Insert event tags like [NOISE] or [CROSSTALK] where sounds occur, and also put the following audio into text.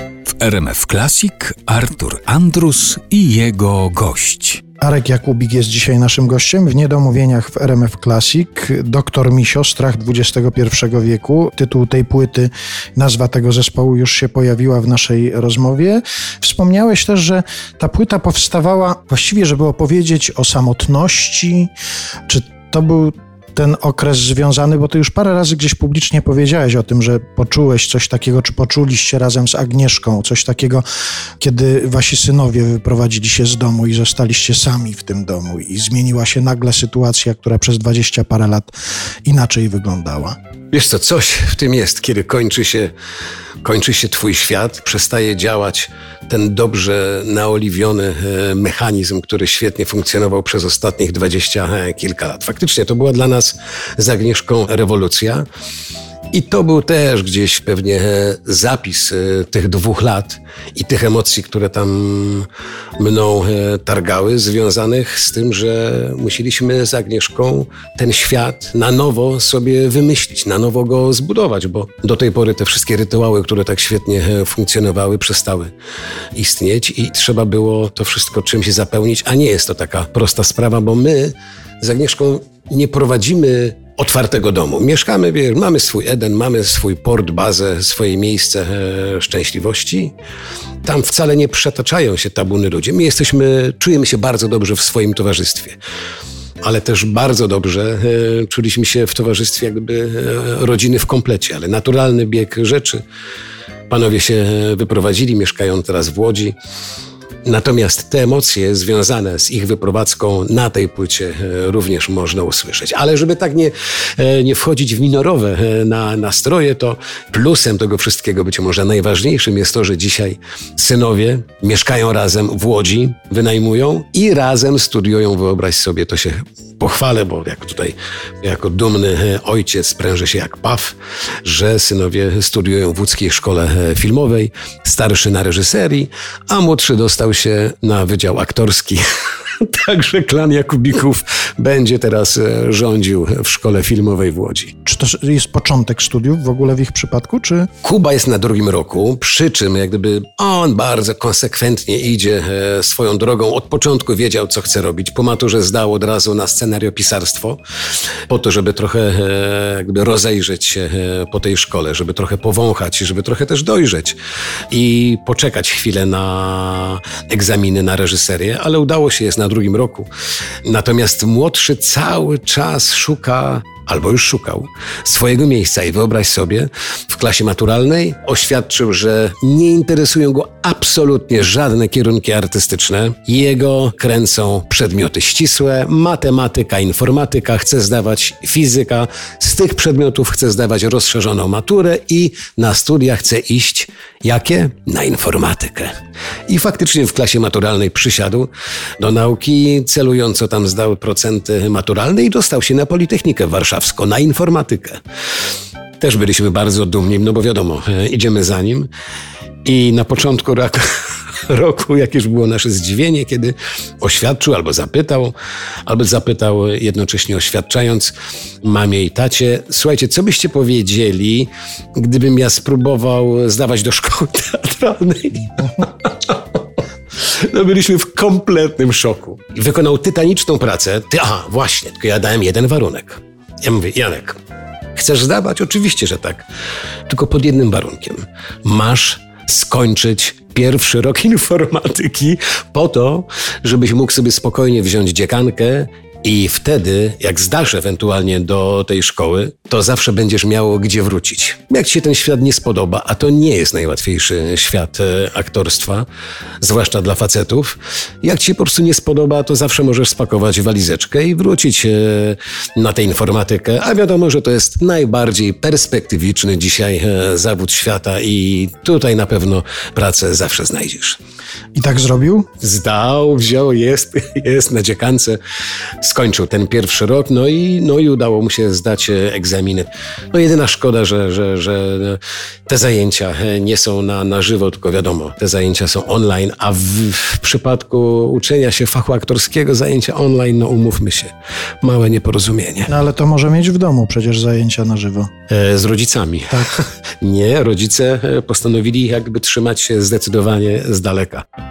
W RMF Classic Artur Andrus i jego gość. Arek Jakubik jest dzisiaj naszym gościem w Niedomówieniach w RMF Classic. Doktor Misio, Strach XXI wieku. Tytuł tej płyty, nazwa tego zespołu już się pojawiła w naszej rozmowie. Wspomniałeś też, że ta płyta powstawała właściwie, żeby opowiedzieć o samotności. Czy to był ten okres związany, bo ty już parę razy gdzieś publicznie powiedziałeś o tym, że poczułeś coś takiego, czy poczuliście razem z Agnieszką coś takiego, kiedy wasi synowie wyprowadzili się z domu i zostaliście sami w tym domu i zmieniła się nagle sytuacja, która przez dwadzieścia parę lat inaczej wyglądała. Wiesz co, coś w tym jest, kiedy kończy się, kończy się twój świat, przestaje działać ten dobrze naoliwiony e, mechanizm, który świetnie funkcjonował przez ostatnich dwadzieścia e, kilka lat. Faktycznie to była dla nas z Agnieszką rewolucja. I to był też gdzieś pewnie zapis e, tych dwóch lat i tych emocji, które tam mną e, targały, związanych z tym, że musieliśmy z Agnieszką ten świat na nowo sobie wymyślić, na nowo go zbudować, bo do tej pory te wszystkie rytuały, które tak świetnie e, funkcjonowały, przestały istnieć i trzeba było to wszystko czymś zapełnić, a nie jest to taka prosta sprawa, bo my z Agnieszką nie prowadzimy otwartego domu. Mieszkamy, wiesz, mamy swój Eden, mamy swój port, bazę, swoje miejsce e, szczęśliwości. Tam wcale nie przetaczają się tabuny ludzie. My jesteśmy, czujemy się bardzo dobrze w swoim towarzystwie. Ale też bardzo dobrze e, czuliśmy się w towarzystwie jakby e, rodziny w komplecie, ale naturalny bieg rzeczy. Panowie się wyprowadzili, mieszkają teraz w Łodzi. Natomiast te emocje związane z ich wyprowadzką na tej płycie e, również można usłyszeć. Ale żeby tak nie, e, nie wchodzić w minorowe e, na, nastroje, to plusem tego wszystkiego, być może najważniejszym jest to, że dzisiaj synowie mieszkają razem w Łodzi, wynajmują i razem studiują. Wyobraź sobie, to się pochwalę, bo jak tutaj jako dumny ojciec prężę się jak paw, że synowie studiują w łódzkiej szkole filmowej, starszy na reżyserii, a młodszy dostał się na wydział aktorski [LAUGHS] [LAUGHS] Także klan Jakubików będzie teraz e, rządził w szkole filmowej w Łodzi. Czy to jest początek studiów w ogóle w ich przypadku, czy? Kuba jest na drugim roku, przy czym jak gdyby on bardzo konsekwentnie idzie e, swoją drogą. Od początku wiedział, co chce robić. Po maturze zdał od razu na scenariopisarstwo, po to, żeby trochę e, jakby rozejrzeć się po tej szkole, żeby trochę powąchać, żeby trochę też dojrzeć i poczekać chwilę na egzaminy na reżyserię, ale udało się, jest na drugim roku. Natomiast młodszy cały czas szuka albo już szukał swojego miejsca i wyobraź sobie, w klasie maturalnej oświadczył, że nie interesują go absolutnie żadne kierunki artystyczne. Jego kręcą przedmioty ścisłe, matematyka, informatyka, chce zdawać fizyka. Z tych przedmiotów chce zdawać rozszerzoną maturę i na studia chce iść jakie? Na informatykę. I faktycznie w klasie maturalnej przysiadł do nauki, celująco tam zdał procenty maturalne i dostał się na Politechnikę Warszawską, na informatykę. Też byliśmy bardzo dumni, no bo wiadomo, e, idziemy za nim. I na początku [LAUGHS] roku, roku jakież było nasze zdziwienie, kiedy oświadczył albo zapytał, albo zapytał jednocześnie oświadczając mamie i tacie, słuchajcie, co byście powiedzieli, gdybym ja spróbował zdawać do szkoły [LAUGHS] teatralnej? [LAUGHS] No byliśmy w kompletnym szoku. Wykonał tytaniczną pracę. Ty, aha, właśnie, tylko ja dałem jeden warunek. Ja mówię, Janek, chcesz zdawać? Oczywiście, że tak. Tylko pod jednym warunkiem. Masz skończyć pierwszy rok [LAUGHS] informatyki po to, żebyś mógł sobie spokojnie wziąć dziekankę i wtedy, jak zdasz ewentualnie do tej szkoły, to zawsze będziesz miało gdzie wrócić. Jak ci się ten świat nie spodoba, a to nie jest najłatwiejszy świat e, aktorstwa, zwłaszcza dla facetów, jak ci po prostu nie spodoba, to zawsze możesz spakować walizeczkę i wrócić e, na tę informatykę, a wiadomo, że to jest najbardziej perspektywiczny dzisiaj e, zawód świata i tutaj na pewno pracę zawsze znajdziesz. I tak zrobił? Zdał, wziął, jest, [LAUGHS] jest na dziekance skończył ten pierwszy rok, no i, no i udało mu się zdać e, egzamin. No jedyna szkoda, że, że, że te zajęcia e, nie są na, na żywo, tylko wiadomo, te zajęcia są online, a w, w przypadku uczenia się fachu aktorskiego zajęcia online, no umówmy się, małe nieporozumienie. No ale to może mieć w domu przecież zajęcia na żywo. E, z rodzicami. Tak. [LAUGHS] Nie, rodzice postanowili jakby trzymać się zdecydowanie z daleka.